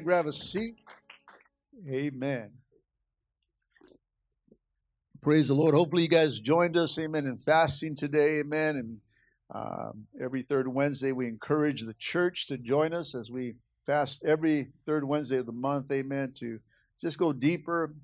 And grab a seat. Amen. Praise the Lord. Hopefully, you guys joined us, amen, in fasting today, amen. And um, every third Wednesday, we encourage the church to join us as we fast every third Wednesday of the month, amen, to just go deeper,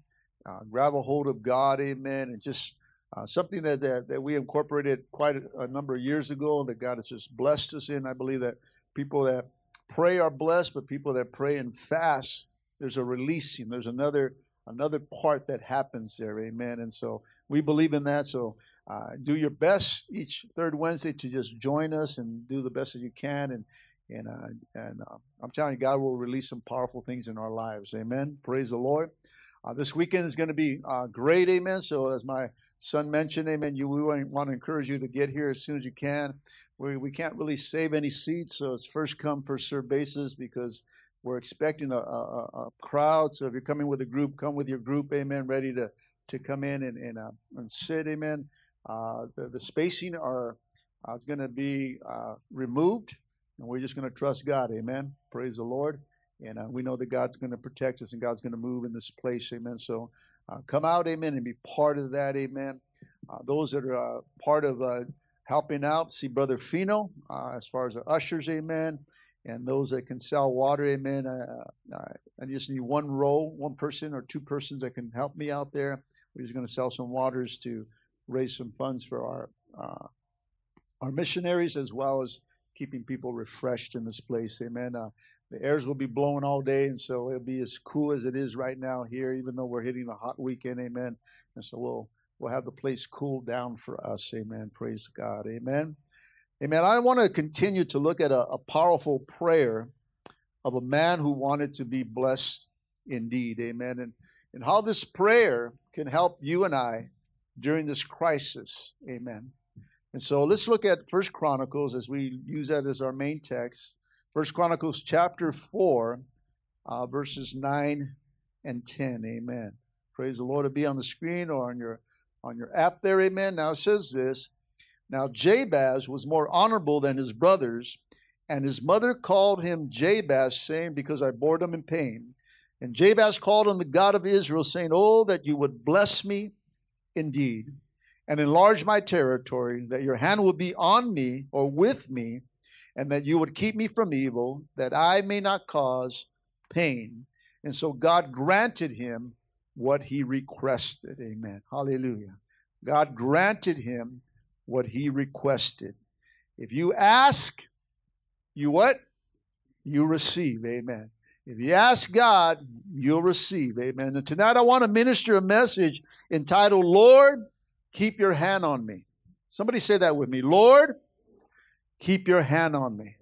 uh, grab a hold of God, amen, and just uh, something that, that, that we incorporated quite a, a, number of years ago that God has just blessed us in. I believe that people that pray are blessed, but people that pray and fast, there's a releasing. There's another another part that happens there. Amen. And so we believe in that. So uh, do your best each third Wednesday to just join us and do the best that you can. And and uh, and uh, I'm telling you, God will release some powerful things in our lives. Amen. Praise the Lord. Uh, this weekend is going to be uh, great. Amen. So as my son mentioned, amen, you, we want to encourage you to get here as soon as you can. We, we can't really save any seats, so it's first come, first serve basis because we're expecting a, a, a, crowd. So if you're coming with a group, come with your group, amen, ready to, to come in and, and, uh, and sit, amen. Uh, the, the spacing are uh, is going to be uh, removed, and we're just going to trust God, amen. Praise the Lord. And uh, we know that God's going to protect us and God's going to move in this place, amen. So uh, come out, amen, and be part of that, amen. Uh, those that are uh, part of uh, helping out, see Brother Fino uh, as far as the ushers, amen. And those that can sell water, amen. I just need one row, one person or two persons that can help me out there. We're just going to sell some waters to raise some funds for our our missionaries as well as keeping people refreshed in this place. Amen. The airs will be blowing all day, and so it'll be as cool as it is right now here, even though we're hitting a hot weekend. Amen. And so we'll we'll have the place cool down for us. Amen. Praise God. Amen. Amen. I want to continue to look at a, a powerful prayer of a man who wanted to be blessed indeed. Amen. And and how this prayer can help you and I during this crisis. Amen. And so let's look at First Chronicles as we use that as our main text. First Chronicles chapter 4, uh, verses 9 and 10. Amen. Praise the Lord. to be on the screen or on your on your app there. Amen. Now it says this. Now Jabez was more honorable than his brothers, and his mother called him Jabez, saying, Because I bore them in pain. And Jabez called on the God of Israel, saying, Oh, that you would bless me indeed, and enlarge my territory, that your hand would be on me or with me, and that you would keep me from evil, that I may not cause pain. And so God granted him what he requested. Amen. Hallelujah. God granted him what he requested. If you ask, you what? You receive. Amen. If you ask God, you'll receive. Amen. And tonight I want to minister a message entitled, Lord, keep your hand on me. Somebody say that with me. Lord, Keep your hand on me.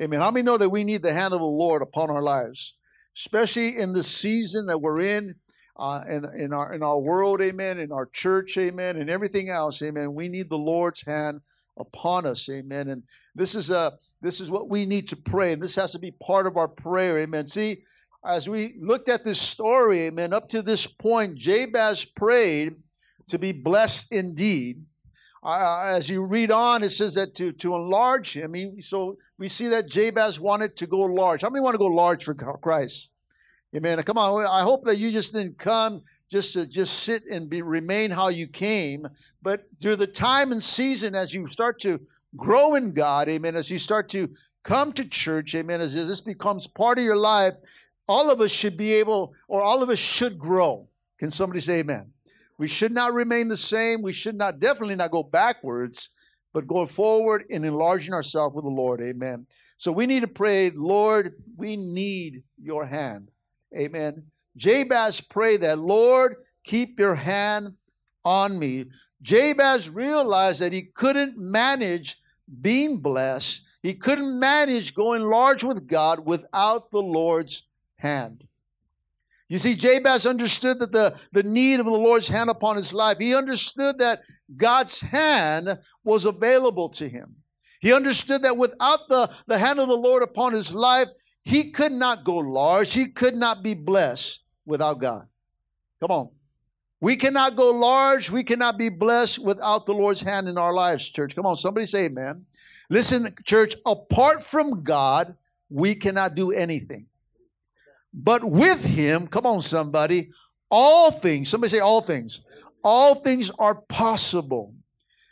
Amen. How many know that we need the hand of the Lord upon our lives, especially in the season that we're in, uh, in, in our in our world, amen, in our church, amen, and everything else, amen. We need the Lord's hand upon us, amen. And this is a this is what we need to pray, and this has to be part of our prayer, amen. See, as we looked at this story, amen, up to this point, Jabez prayed to be blessed indeed uh, as you read on, it says that to, to enlarge him. He, so we see that Jabez wanted to go large. How many want to go large for Christ? Amen. Come on. I hope that you just didn't come just to just sit and be remain how you came, but through the time and season as you start to grow in God, amen, as you start to come to church, amen, as this becomes part of your life, all of us should be able, or all of us should grow. Can somebody say amen? We should not remain the same. We should not, definitely not go backwards, but go forward and enlarging ourselves with the Lord. Amen. So we need to pray, Lord, we need your hand. Amen. Jabez prayed that, Lord, keep your hand on me. Jabez realized that he couldn't manage being blessed. He couldn't manage going large with God without the Lord's hand. You see, Jabez understood that the, the need of the Lord's hand upon his life. He understood that God's hand was available to him. He understood that without the, the hand of the Lord upon his life, he could not go large. He could not be blessed without God. Come on. We cannot go large. We cannot be blessed without the Lord's hand in our lives, church. Come on, somebody say amen. Listen, church, apart from God, we cannot do anything. But with Him, come on, somebody, all things, somebody say all things, all things are possible.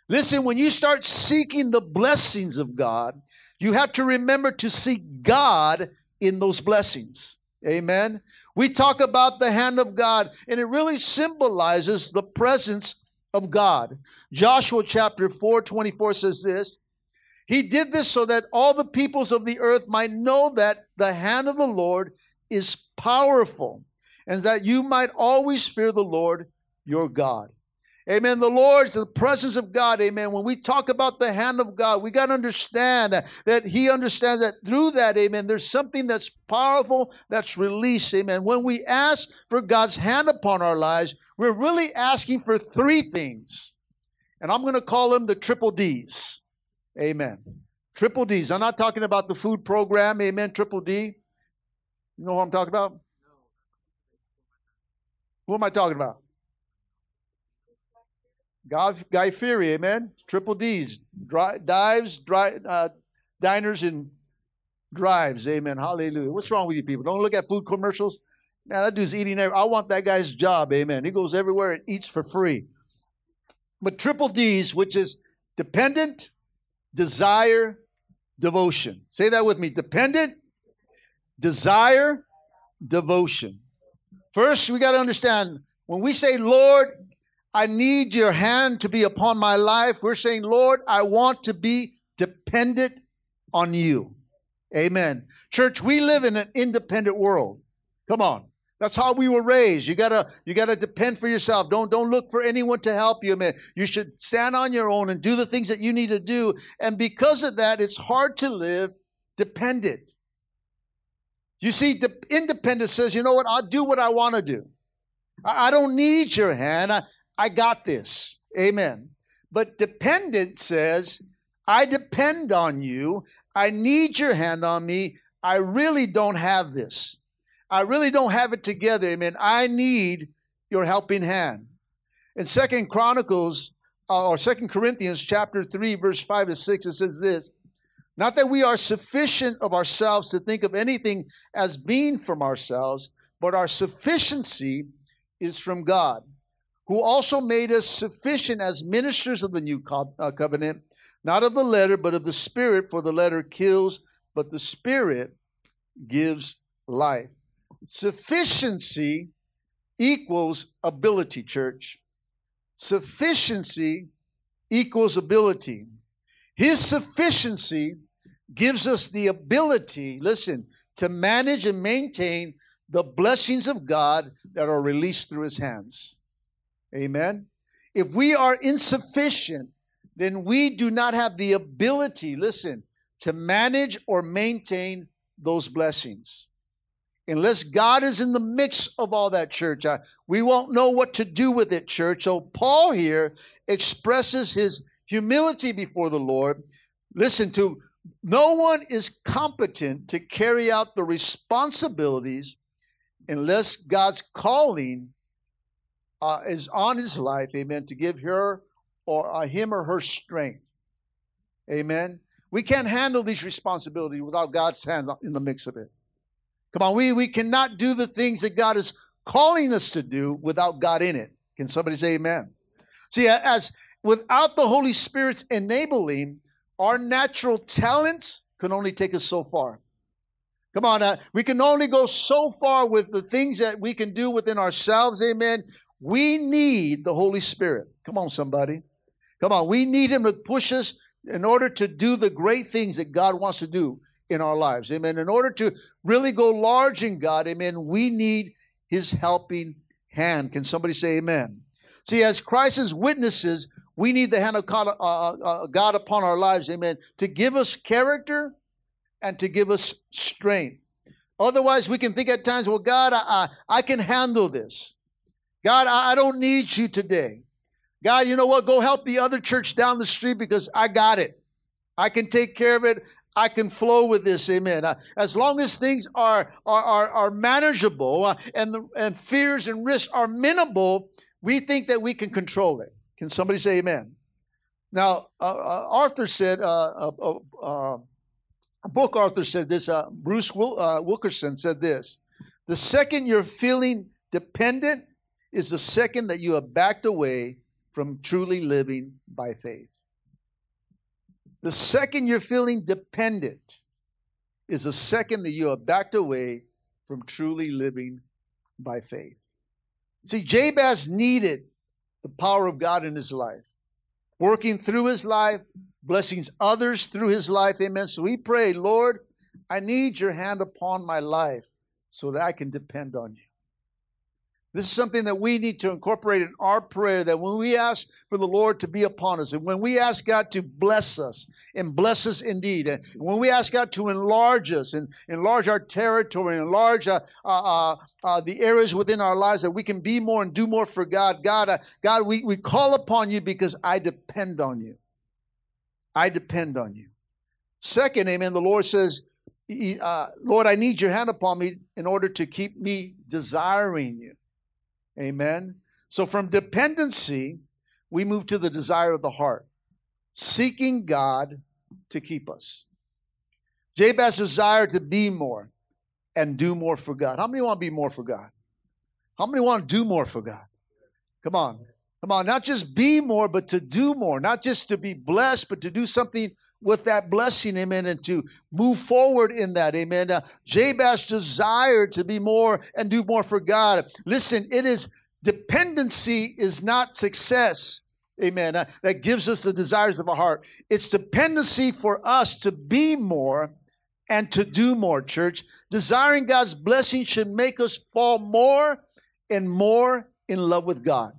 Listen, when you start seeking the blessings of God, you have to remember to seek God in those blessings. Amen. We talk about the hand of God, and it really symbolizes the presence of God. Joshua chapter 4 24 says this He did this so that all the peoples of the earth might know that the hand of the Lord is powerful, and that you might always fear the Lord your God. Amen. The Lord's the presence of God. Amen. When we talk about the hand of God, we got to understand that He understands that through that, amen, there's something that's powerful that's released. Amen. When we ask for God's hand upon our lives, we're really asking for three things. And I'm going to call them the triple D's. Amen. Triple D's. I'm not talking about the food program. Amen. Triple D. You know what I'm talking about? Who am I talking about? Guy, Guy Fieri, amen. Triple D's, dri- dives, dri- uh, diners, and drives, amen. Hallelujah. What's wrong with you people? Don't look at food commercials. Man, that dude's eating. Every- I want that guy's job, amen. He goes everywhere and eats for free. But triple D's, which is dependent, desire, devotion. Say that with me. Dependent, desire, devotion. First, we got to understand when we say, Lord, I need your hand to be upon my life. We're saying, Lord, I want to be dependent on you. Amen. Church, we live in an independent world. Come on. That's how we were raised. You gotta, you gotta depend for yourself. Don't, don't look for anyone to help you, man. You should stand on your own and do the things that you need to do. And because of that, it's hard to live dependent. You see, the independence says, you know what? I'll do what I want to do. I, I don't need your hand. I, I got this. Amen. But dependent says, I depend on you. I need your hand on me. I really don't have this. I really don't have it together. Amen. I need your helping hand. In Second Chronicles uh, or Second Corinthians chapter 3 verse 5 to 6 it says this, not that we are sufficient of ourselves to think of anything as being from ourselves, but our sufficiency is from God who also made us sufficient as ministers of the new co- uh, covenant, not of the letter, but of the Spirit, for the letter kills, but the Spirit gives life. Sufficiency equals ability, church. Sufficiency equals ability. His sufficiency gives us the ability, listen, to manage and maintain the blessings of God that are released through his hands. Amen. If we are insufficient, then we do not have the ability, listen, to manage or maintain those blessings. Unless God is in the mix of all that, church, I, we won't know what to do with it, church. So, Paul here expresses his humility before the Lord. Listen to no one is competent to carry out the responsibilities unless God's calling uh, is on his life, amen, to give her or uh, him or her strength. Amen. We can't handle these responsibilities without God's hand in the mix of it. Come on, we, we cannot do the things that God is calling us to do without God in it. Can somebody say amen? See, as without the Holy Spirit's enabling, our natural talents can only take us so far. Come on, uh, we can only go so far with the things that we can do within ourselves, amen. We need the Holy Spirit. Come on, somebody. Come on. We need Him to push us in order to do the great things that God wants to do in our lives. Amen. In order to really go large in God, amen, we need His helping hand. Can somebody say amen? See, as Christ's witnesses, we need the hand of God, uh, uh, God upon our lives, amen, to give us character and to give us strength. Otherwise, we can think at times, well, God, I, I, I can handle this. God, I, I don't need you today. God, you know what? Go help the other church down the street because I got it. I can take care of it. I can flow with this, amen. Uh, as long as things are are are, are manageable uh, and the and fears and risks are minimal, we think that we can control it. Can somebody say amen? Now, uh, uh Arthur said, uh, uh, a book Arthur said this. Bruce Wil- Wilkinson said this: the second you're feeling dependent is the second that you have backed away from truly living by faith. The second you're feeling dependent is the second that you have backed away from truly living by faith. See, Jabez needed the power of God in his life, working through his life, blessings others through his life. Amen. So we pray, Lord, I need your hand upon my life so that I can depend on you. This is something that we need to incorporate in our prayer that when we ask for the Lord to be upon us, and when we ask God to bless us, and bless us indeed, and when we ask God to enlarge us and enlarge our territory, enlarge uh, uh, uh, uh, the areas within our lives that we can be more and do more for God, God, uh, God, we, we call upon you because I depend on you. I depend on you. Second, amen, the Lord says, uh, Lord, I need your hand upon me in order to keep me desiring you. Amen. So from dependency, we move to the desire of the heart, seeking God to keep us. Jabez desired to be more and do more for God. How many want to be more for God? How many want to do more for God? Come on. Come on, not just be more, but to do more. Not just to be blessed, but to do something with that blessing, amen, and to move forward in that, amen. Uh, Jabez desired to be more and do more for God. Listen, it is dependency is not success, amen, uh, that gives us the desires of our heart. It's dependency for us to be more and to do more, church. Desiring God's blessing should make us fall more and more in love with God.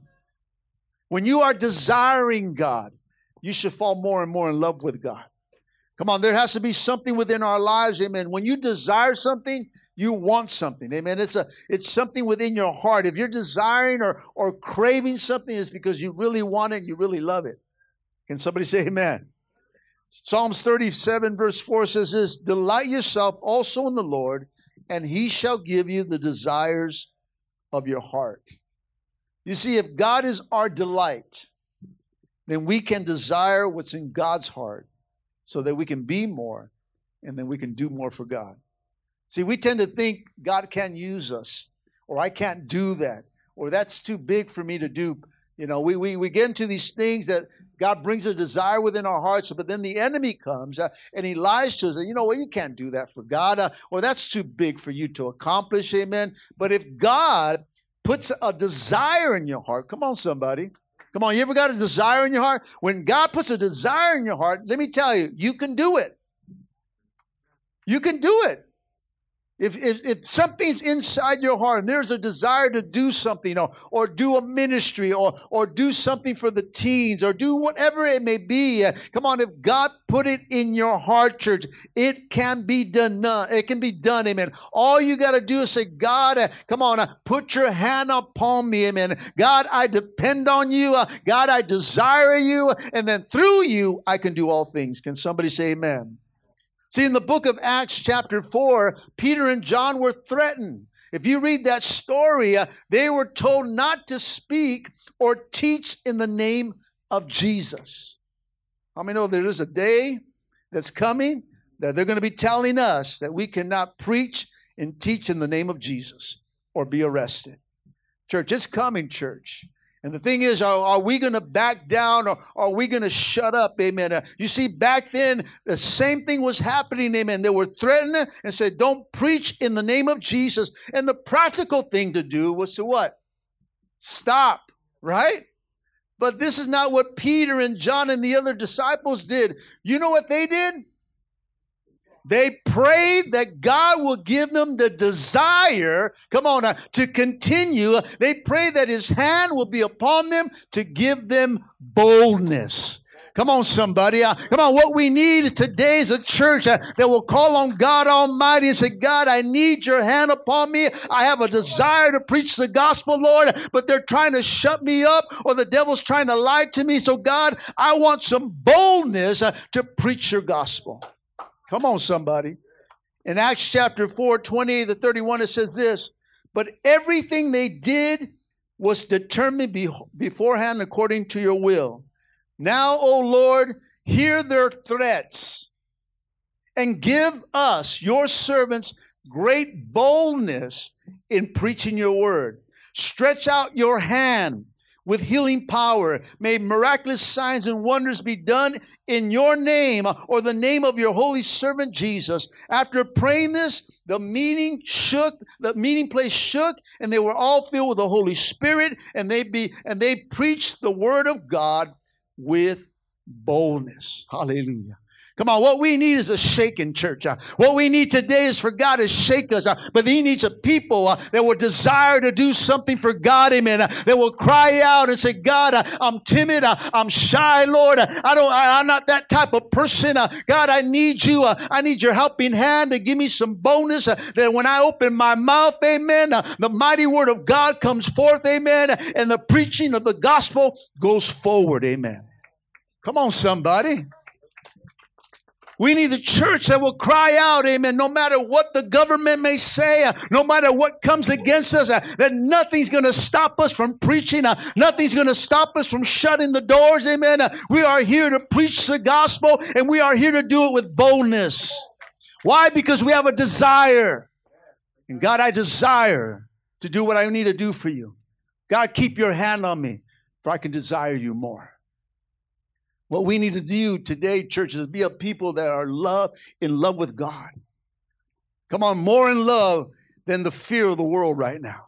When you are desiring God, you should fall more and more in love with God. Come on, there has to be something within our lives, amen. When you desire something, you want something. Amen. It's a it's something within your heart. If you're desiring or or craving something, it's because you really want it and you really love it. Can somebody say amen? Psalms 37, verse 4 says this Delight yourself also in the Lord, and he shall give you the desires of your heart. You see, if God is our delight, then we can desire what's in God's heart so that we can be more and then we can do more for God. See, we tend to think God can't use us or I can't do that or that's too big for me to do. You know, we, we, we get into these things that God brings a desire within our hearts, but then the enemy comes uh, and he lies to us. And you know what? Well, you can't do that for God, uh, or that's too big for you to accomplish. Amen. But if God puts a desire in your heart. Come on, somebody. Come on, you ever got a desire in your heart? When God puts a desire in your heart, let me tell you, you can do it. You can do it. If, if, if, something's inside your heart and there's a desire to do something or, or do a ministry or, or do something for the teens or do whatever it may be, uh, come on, if God put it in your heart, church, it can be done. It can be done, amen. All you got to do is say, God, uh, come on, uh, put your hand upon me, amen. God, I depend on you. Uh, God, I desire you. And then through you, I can do all things. Can somebody say amen? See, in the book of Acts, chapter 4, Peter and John were threatened. If you read that story, uh, they were told not to speak or teach in the name of Jesus. How many know there is a day that's coming that they're going to be telling us that we cannot preach and teach in the name of Jesus or be arrested? Church, it's coming, church. And the thing is, are, are we going to back down or are we going to shut up? Amen. Uh, you see, back then, the same thing was happening. Amen. They were threatening and said, don't preach in the name of Jesus. And the practical thing to do was to what? Stop, right? But this is not what Peter and John and the other disciples did. You know what they did? They prayed that God will give them the desire, come on, uh, to continue. They pray that His hand will be upon them to give them boldness. Come on, somebody. Uh, come on. What we need today is a church uh, that will call on God Almighty and say, God, I need your hand upon me. I have a desire to preach the gospel, Lord, but they're trying to shut me up or the devil's trying to lie to me. So, God, I want some boldness uh, to preach your gospel. Come on, somebody. In Acts chapter 4, 28 to 31, it says this But everything they did was determined be- beforehand according to your will. Now, O Lord, hear their threats and give us, your servants, great boldness in preaching your word. Stretch out your hand with healing power. May miraculous signs and wonders be done in your name or the name of your holy servant Jesus. After praying this, the meeting shook, the meeting place shook, and they were all filled with the Holy Spirit, and they be and they preached the word of God with boldness. Hallelujah. Come on, what we need is a shaken church. Uh, what we need today is for God to shake us. Uh, but He needs a people uh, that will desire to do something for God. Amen. Uh. That will cry out and say, God, uh, I'm timid. Uh, I'm shy, Lord. I don't, I, am not that type of person. God, I need you. I need your helping hand to give me some bonus that when I open my mouth, amen, the mighty word of God comes forth. Amen. And the preaching of the gospel goes forward. Amen. Come on, somebody. We need a church that will cry out, amen, no matter what the government may say, uh, no matter what comes against us, uh, that nothing's going to stop us from preaching. Uh, nothing's going to stop us from shutting the doors, amen. We are here to preach the gospel and we are here to do it with boldness. Why? Because we have a desire. And God, I desire to do what I need to do for you. God, keep your hand on me for I can desire you more. What we need to do today, church, is be a people that are love in love with God. Come on, more in love than the fear of the world right now.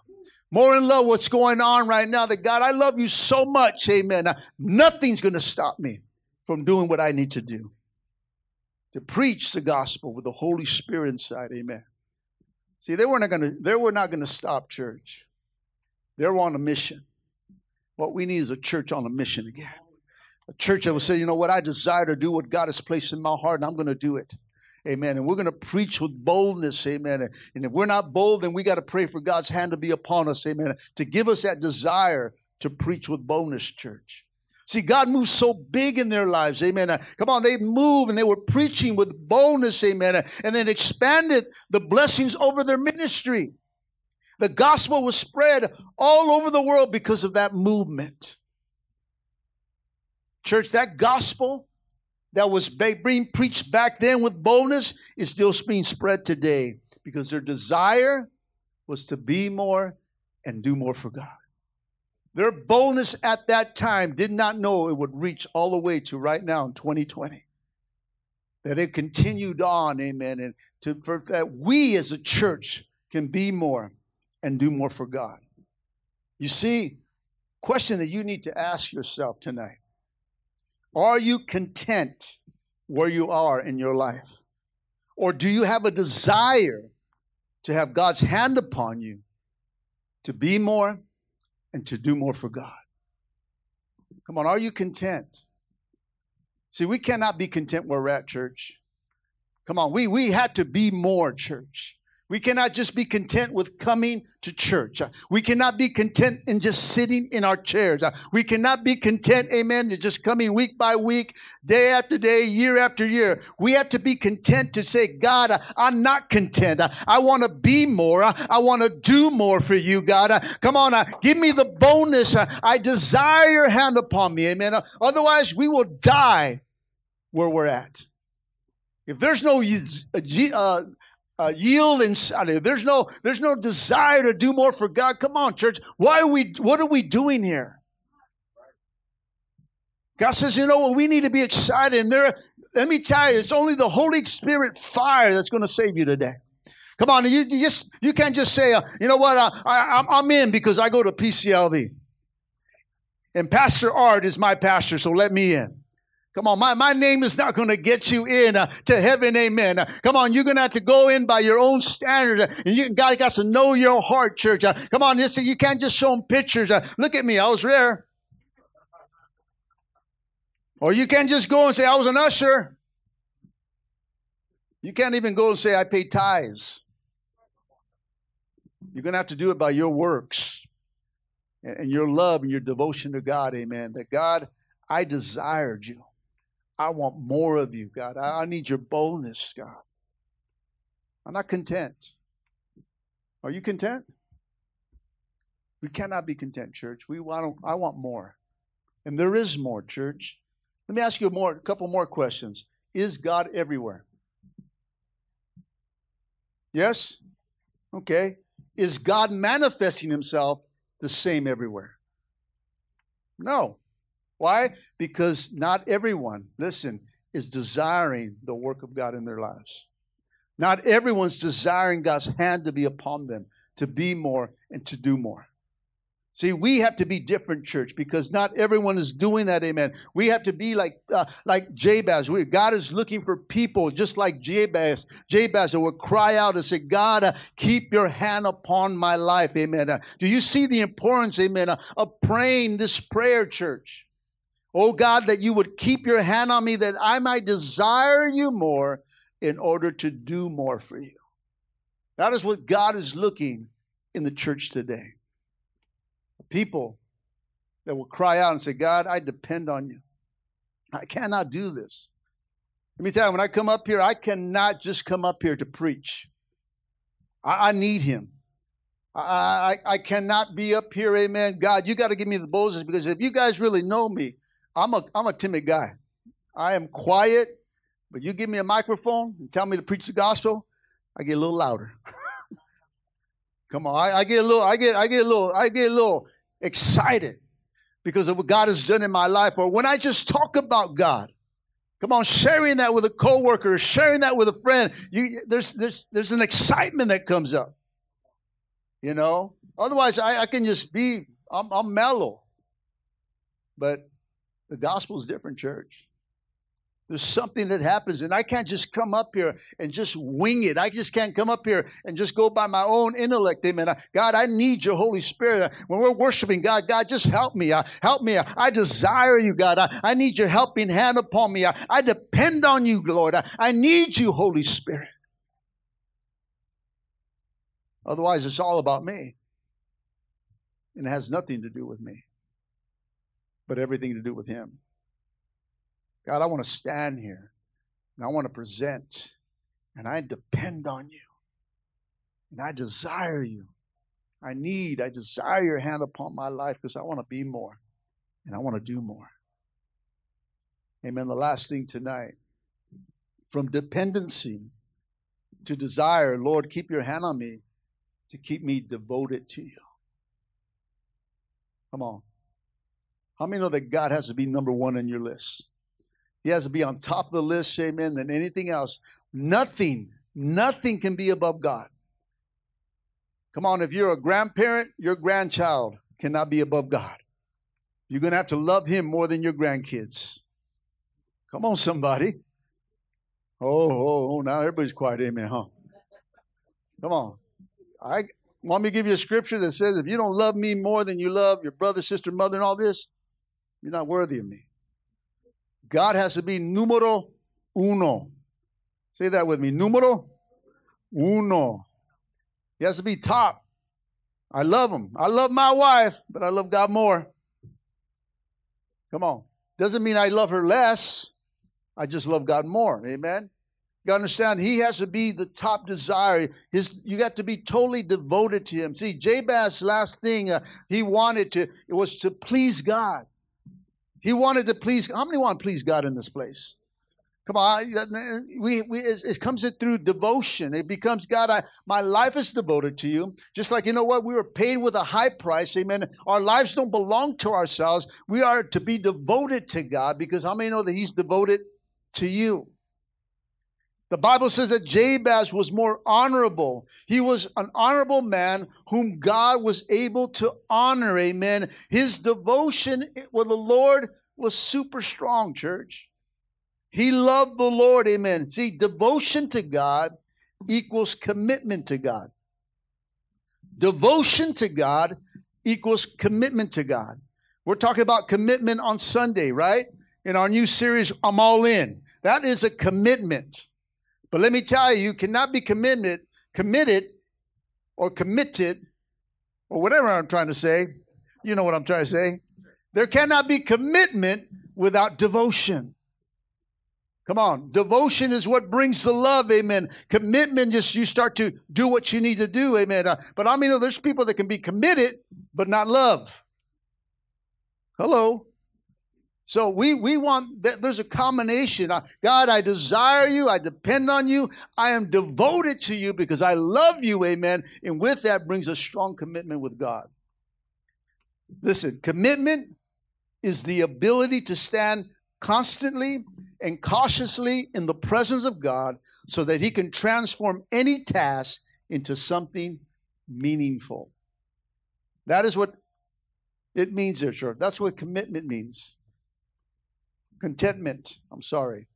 More in love what's going on right now that God, I love you so much. Amen. Now, nothing's going to stop me from doing what I need to do. To preach the gospel with the Holy Spirit inside. Amen. See, they were not going to, they were not going to stop church. They're on a mission. What we need is a church on a mission again a church that will say, you know what, I desire to do what God has placed in my heart, and I'm going to do it. Amen. And we're going to preach with boldness. Amen. And if we're not bold, then we got to pray for God's hand to be upon us. Amen. To give us that desire to preach with boldness, church. See, God moves so big in their lives. Amen. Come on, they move and they were preaching with boldness. Amen. And it expanded the blessings over their ministry. The gospel was spread all over the world because of that movement. Church, that gospel that was being preached back then with boldness is still being spread today because their desire was to be more and do more for God. Their boldness at that time did not know it would reach all the way to right now in 2020. That it continued on, amen, and to, for, that we as a church can be more and do more for God. You see, question that you need to ask yourself tonight are you content where you are in your life? Or do you have a desire to have God's hand upon you to be more and to do more for God? Come on, are you content? See, we cannot be content where we're at, church. Come on, we, we had to be more, church. We cannot just be content with coming to church. We cannot be content in just sitting in our chairs. We cannot be content, amen, to just coming week by week, day after day, year after year. We have to be content to say, God, I'm not content. I want to be more. I want to do more for you, God. Come on, give me the bonus. I desire your hand upon me, amen. Otherwise, we will die where we're at. If there's no uh, uh, yield and there's no there's no desire to do more for God. Come on, church. Why are we? What are we doing here? God says, you know what? We need to be excited. And there, let me tell you, it's only the Holy Spirit fire that's going to save you today. Come on, you, you just you can't just say, uh, you know what? Uh, I, I'm in because I go to PCLV, and Pastor Art is my pastor, so let me in. Come on, my, my name is not going to get you in uh, to heaven, amen. Uh, come on, you're going to have to go in by your own standards. Uh, and you, God got to know your heart, church. Uh, come on, this, you can't just show them pictures. Uh, look at me, I was there. Or you can't just go and say, I was an usher. You can't even go and say, I paid tithes. You're going to have to do it by your works and, and your love and your devotion to God, amen. That God, I desired you. I want more of you, God. I, I need your boldness, God. I'm not content. Are you content? We cannot be content, church. We want I want more. And there is more, church. Let me ask you more a couple more questions. Is God everywhere? Yes? Okay. Is God manifesting himself the same everywhere? No. Why? Because not everyone, listen, is desiring the work of God in their lives. Not everyone's desiring God's hand to be upon them, to be more and to do more. See, we have to be different, church, because not everyone is doing that. Amen. We have to be like uh, like Jabez. We, God is looking for people just like Jabez. Jabez that will cry out and say, "God, uh, keep your hand upon my life." Amen. Uh, do you see the importance, Amen, uh, of praying this prayer, church? Oh God, that you would keep your hand on me, that I might desire you more in order to do more for you. That is what God is looking in the church today. People that will cry out and say, God, I depend on you. I cannot do this. Let me tell you, when I come up here, I cannot just come up here to preach. I, I need Him. I, I, I cannot be up here, amen. God, you got to give me the boldness because if you guys really know me, I'm a, I'm a timid guy. I am quiet, but you give me a microphone and tell me to preach the gospel, I get a little louder. Come on, I, I, get a little, I get, I get a little, I get a little excited because of what God has done in my life. Or when I just talk about God, come on, sharing that with a coworker, sharing that with a friend, you, there's, there's, there's an excitement that comes up. You know, otherwise I, I can just be, I'm, I'm mellow. But the gospel is different, church. There's something that happens, and I can't just come up here and just wing it. I just can't come up here and just go by my own intellect. Amen. God, I need your Holy Spirit. When we're worshiping God, God, just help me. Help me. I desire you, God. I, need your helping hand upon me. I, depend on you, Lord. I need you, Holy Spirit. Otherwise, it's all about me. And it has nothing to do with me but everything to do with Him. God, I want to stand here and I want to present, and I depend on you, and I desire you. I need, I desire your hand upon my life because I want to be more and I want to do more. Amen. The last thing tonight from dependency to desire, Lord, keep your hand on me to keep me devoted to you. Come on. How many know that God has to be number one on your list? He has to be on top of the list, amen, than anything else. Nothing, nothing can be above God. Come on, if you're a grandparent, your grandchild cannot be above God. You're going to have to love him more than your grandkids. Come on, somebody. Oh, oh, oh, now everybody's quiet, amen, huh? Come on. I want me to give you a scripture that says if you don't love me more than you love your brother, sister, mother, and all this, you're not worthy of me. God has to be numero uno. Say that with me. Numero uno. He has to be top. I love him. I love my wife, but I love God more. Come on. Doesn't mean I love her less. I just love God more. Amen. You gotta understand? He has to be the top desire. His, you got to be totally devoted to him. See, Jabez's last thing uh, he wanted to it was to please God. He wanted to please. How many want to please God in this place? Come on, we, we it comes in through devotion. It becomes God. I, my life is devoted to you. Just like you know what, we were paid with a high price. Amen. Our lives don't belong to ourselves. We are to be devoted to God because how many know that He's devoted to you? The Bible says that Jabez was more honorable. He was an honorable man whom God was able to honor. Amen. His devotion with the Lord was super strong, church. He loved the Lord. Amen. See, devotion to God equals commitment to God. Devotion to God equals commitment to God. We're talking about commitment on Sunday, right? In our new series, I'm All In. That is a commitment. But let me tell you, you cannot be committed, committed or committed, or whatever I'm trying to say. You know what I'm trying to say. There cannot be commitment without devotion. Come on. Devotion is what brings the love. Amen. Commitment, just you start to do what you need to do. Amen. Uh, but I mean, there's people that can be committed, but not love. Hello. So we, we want, there's a combination. God, I desire you. I depend on you. I am devoted to you because I love you. Amen. And with that brings a strong commitment with God. Listen, commitment is the ability to stand constantly and cautiously in the presence of God so that He can transform any task into something meaningful. That is what it means there, church. That's what commitment means. Contentment, I'm sorry.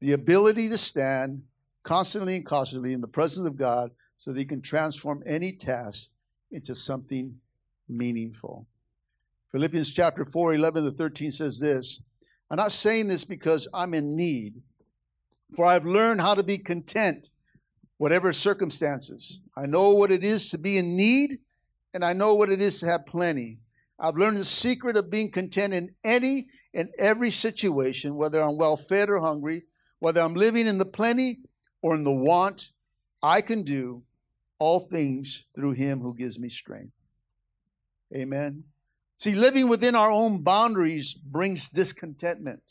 The ability to stand constantly and cautiously in the presence of God so that He can transform any task into something meaningful. Philippians chapter 4, 11 to 13 says this I'm not saying this because I'm in need, for I've learned how to be content, whatever circumstances. I know what it is to be in need, and I know what it is to have plenty. I've learned the secret of being content in any and every situation, whether I'm well fed or hungry, whether I'm living in the plenty or in the want. I can do all things through him who gives me strength. Amen. See, living within our own boundaries brings discontentment.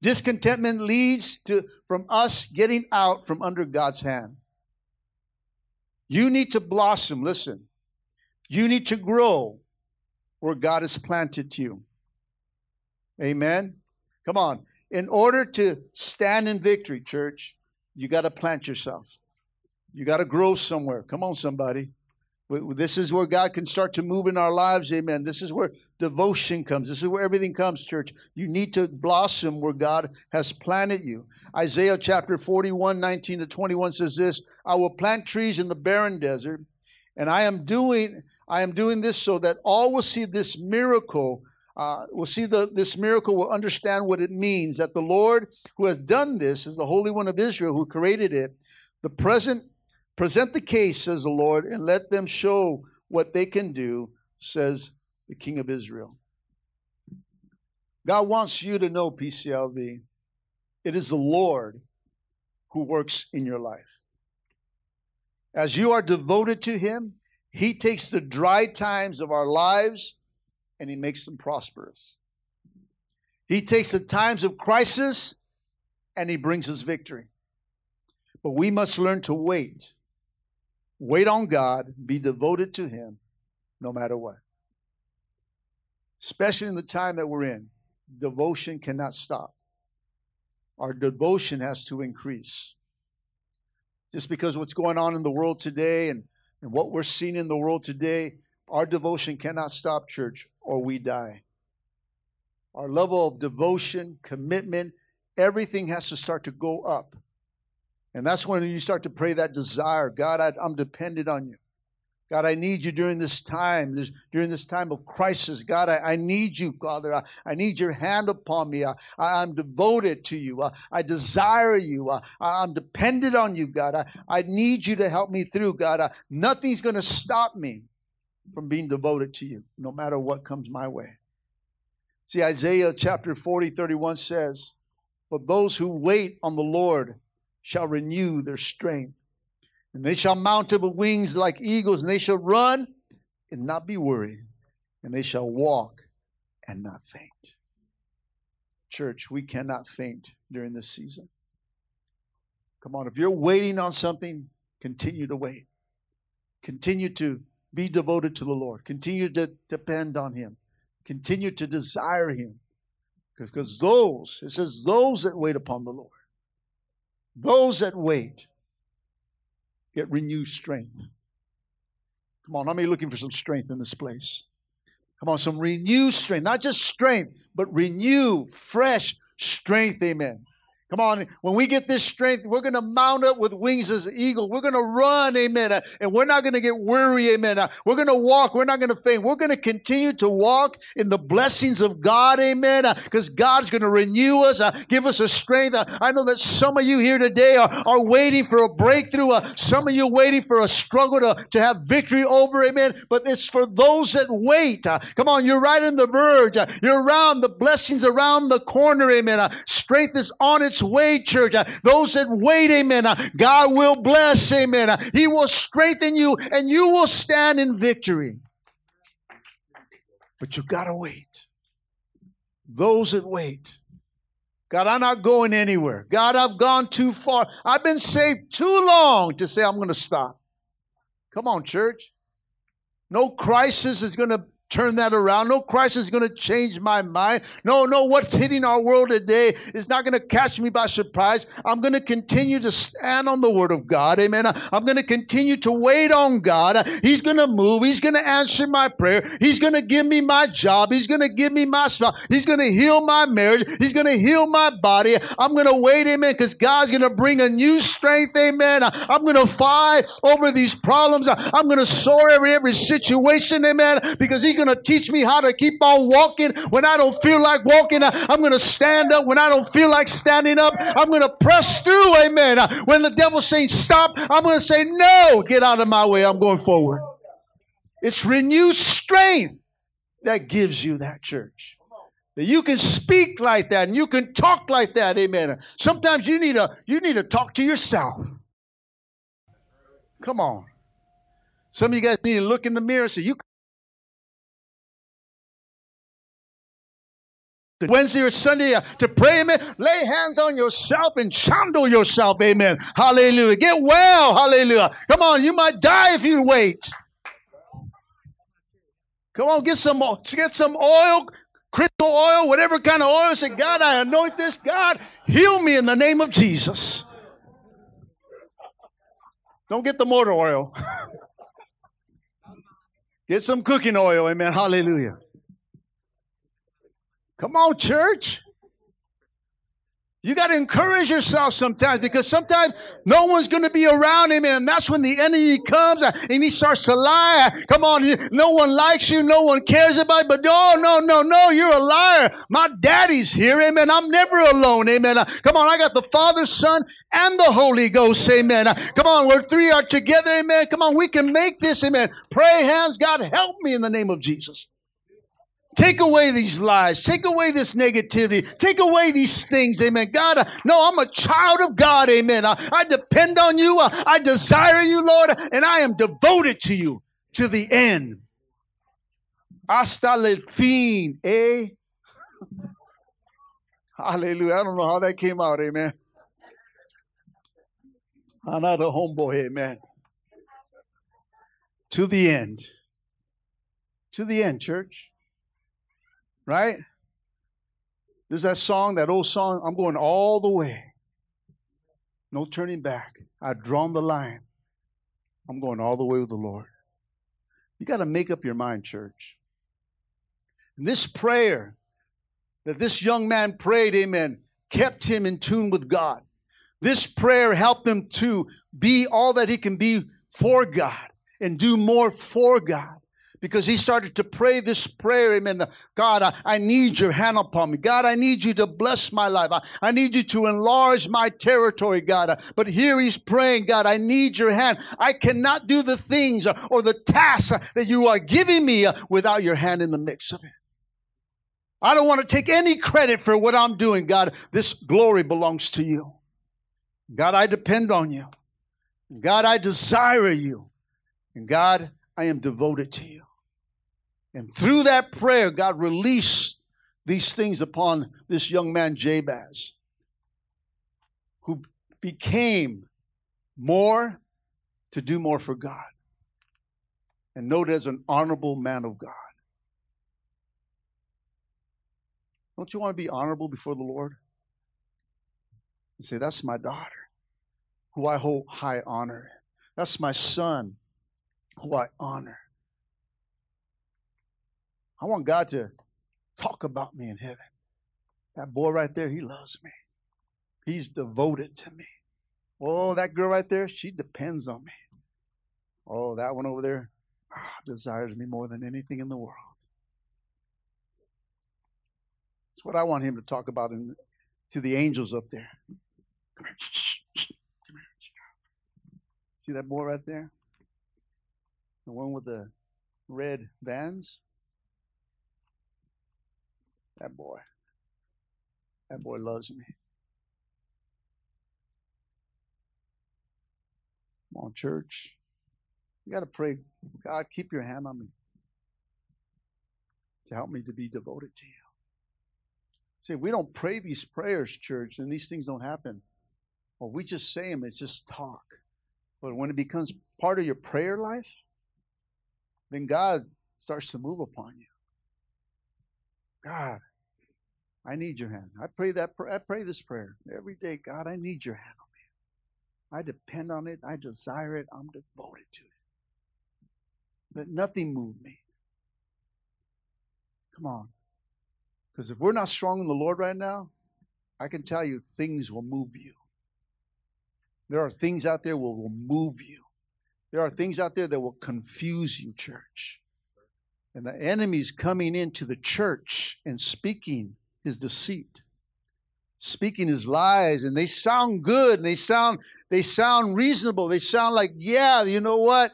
Discontentment leads to from us getting out from under God's hand. You need to blossom, listen. You need to grow where God has planted you. Amen. Come on. In order to stand in victory, church, you got to plant yourself. You got to grow somewhere. Come on, somebody. This is where God can start to move in our lives. Amen. This is where devotion comes. This is where everything comes, church. You need to blossom where God has planted you. Isaiah chapter 41, 19 to 21 says this I will plant trees in the barren desert, and I am doing I am doing this so that all will see this miracle. Uh, will see the, this miracle, will understand what it means that the Lord who has done this is the Holy One of Israel who created it. The present Present the case, says the Lord, and let them show what they can do, says the King of Israel. God wants you to know, PCLV, it is the Lord who works in your life. As you are devoted to Him, He takes the dry times of our lives and He makes them prosperous. He takes the times of crisis and He brings us victory. But we must learn to wait Wait on God, be devoted to Him no matter what. Especially in the time that we're in, devotion cannot stop. Our devotion has to increase. Just because what's going on in the world today and, and what we're seeing in the world today, our devotion cannot stop, church, or we die. Our level of devotion, commitment, everything has to start to go up. And that's when you start to pray that desire God, I, am dependent on you. God, I need you during this time, this, during this time of crisis. God, I, I need you, Father. I, I, need your hand upon me. I, am devoted to you. I, desire you. I, am dependent on you, God. I, I need you to help me through, God. nothing's going to stop me from being devoted to you, no matter what comes my way. See, Isaiah chapter 40, 31 says, But those who wait on the Lord shall renew their strength. And they shall mount up with wings like eagles, and they shall run and not be worried, and they shall walk and not faint. Church, we cannot faint during this season. Come on, if you're waiting on something, continue to wait. Continue to be devoted to the Lord. Continue to depend on Him. Continue to desire Him. Because those, it says, those that wait upon the Lord those that wait get renewed strength. Come on, I'm looking for some strength in this place? Come on, some renewed strength. Not just strength, but renew, fresh, strength, amen. Come on, when we get this strength, we're going to mount up with wings as an eagle. We're going to run, amen. And we're not going to get weary, amen. We're going to walk. We're not going to faint. We're going to continue to walk in the blessings of God, amen. Because God's going to renew us, uh, give us a strength. Uh, I know that some of you here today are, are waiting for a breakthrough. Uh, some of you waiting for a struggle to, to have victory over, amen. But it's for those that wait. Come on, you're right on the verge. You're around the blessings around the corner, amen. Strength is on its way, church. Uh, those that wait, amen, uh, God will bless, amen. Uh, he will strengthen you and you will stand in victory. But you got to wait. Those that wait. God, I'm not going anywhere. God, I've gone too far. I've been saved too long to say I'm going to stop. Come on, church. No crisis is going to turn that around. No crisis is going to change my mind. No, no, what's hitting our world today is not going to catch me by surprise. I'm going to continue to stand on the word of God. Amen. I'm going to continue to wait on God. He's going to move. He's going to answer my prayer. He's going to give me my job. He's going to give me my stuff. He's going to heal my marriage. He's going to heal my body. I'm going to wait. Amen. Because God's going to bring a new strength. Amen. I'm going to fight over these problems. I'm going to soar every, every situation. Amen. Because He's going to teach me how to keep on walking when I don't feel like walking. I'm going to stand up when I don't feel like standing up. I'm going to press through. Amen. Uh, when the devil's saying stop, I'm going to say no. Get out of my way. I'm going forward. It's renewed strength that gives you that church. That you can speak like that and you can talk like that. Amen. Uh, sometimes you need to you need to talk to yourself. Come on. Some of you guys need to look in the mirror and say, you Wednesday or Sunday uh, to pray, amen. Lay hands on yourself and chandle yourself, amen. Hallelujah. Get well, hallelujah. Come on, you might die if you wait. Come on, get some get some oil, crystal oil, whatever kind of oil. Say, God, I anoint this. God, heal me in the name of Jesus. Don't get the motor oil. get some cooking oil, amen. Hallelujah. Come on, church. You got to encourage yourself sometimes because sometimes no one's going to be around him. And that's when the enemy comes and he starts to lie. Come on. No one likes you. No one cares about you. But no, no, no, no. You're a liar. My daddy's here. Amen. I'm never alone. Amen. Come on. I got the Father, Son, and the Holy Ghost. Amen. Come on. Where three are together. Amen. Come on. We can make this. Amen. Pray hands. God help me in the name of Jesus. Take away these lies. Take away this negativity. Take away these things. Amen. God, uh, no, I'm a child of God. Amen. I, I depend on you. Uh, I desire you, Lord, and I am devoted to you to the end. Hasta el fin. Eh? Hallelujah. I don't know how that came out. Amen. Another homeboy. Amen. To the end. To the end, church. Right? There's that song, that old song, I'm going all the way. No turning back. I've drawn the line. I'm going all the way with the Lord. You got to make up your mind, church. And this prayer that this young man prayed, amen, kept him in tune with God. This prayer helped him to be all that he can be for God and do more for God because he started to pray this prayer. Amen. God, I, I need your hand upon me. God, I need you to bless my life. I, I need you to enlarge my territory, God. But here he's praying, God, I need your hand. I cannot do the things or the tasks that you are giving me without your hand in the mix of it. I don't want to take any credit for what I'm doing, God. This glory belongs to you. God, I depend on you. God, I desire you. And God, I am devoted to you. And through that prayer, God released these things upon this young man, Jabez, who became more to do more for God and noted as an honorable man of God. Don't you want to be honorable before the Lord? And say, That's my daughter, who I hold high honor. That's my son, who I honor. I want God to talk about me in heaven. That boy right there, he loves me. He's devoted to me. Oh, that girl right there, she depends on me. Oh, that one over there oh, desires me more than anything in the world. That's what I want him to talk about in, to the angels up there. Come here. Come here. See that boy right there? The one with the red vans? That boy. That boy loves me. Come on, church. You got to pray, God, keep your hand on me to help me to be devoted to you. See, we don't pray these prayers, church, and these things don't happen. Or we just say them, it's just talk. But when it becomes part of your prayer life, then God starts to move upon you. God, I need your hand. I pray that I pray this prayer every day. God, I need your hand on me. I depend on it. I desire it. I'm devoted to it. Let nothing move me. Come on. Because if we're not strong in the Lord right now, I can tell you things will move you. There are things out there that will move you. There are things out there that will confuse you, church. And the enemy's coming into the church and speaking his deceit. Speaking his lies and they sound good and they sound they sound reasonable. They sound like yeah you know what?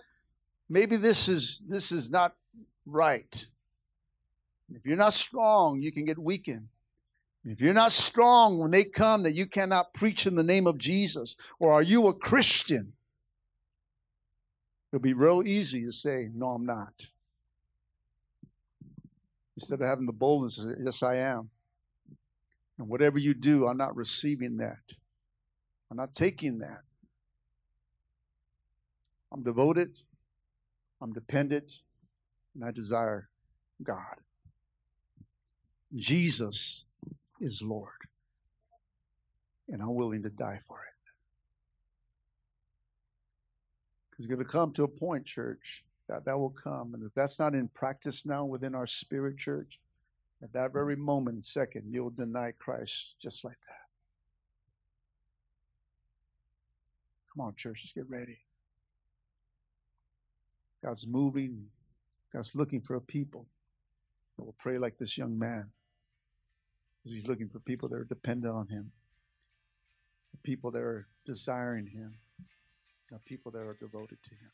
Maybe this is this is not right. If you're not strong you can get weakened. If you're not strong when they come that you cannot preach in the name of jesus or are you a christian? It'll be real easy to say no i'm not. Instead of having the boldness to say yes i am and whatever you do, I'm not receiving that. I'm not taking that. I'm devoted, I'm dependent, and I desire God. Jesus is Lord. And I'm willing to die for it. Because it's going to come to a point, church, that that will come. And if that's not in practice now within our spirit church, at that very moment, second, you'll deny Christ just like that. Come on, church, let's get ready. God's moving. God's looking for a people that will pray like this young man. Because he's looking for people that are dependent on him, people that are desiring him, people that are devoted to him.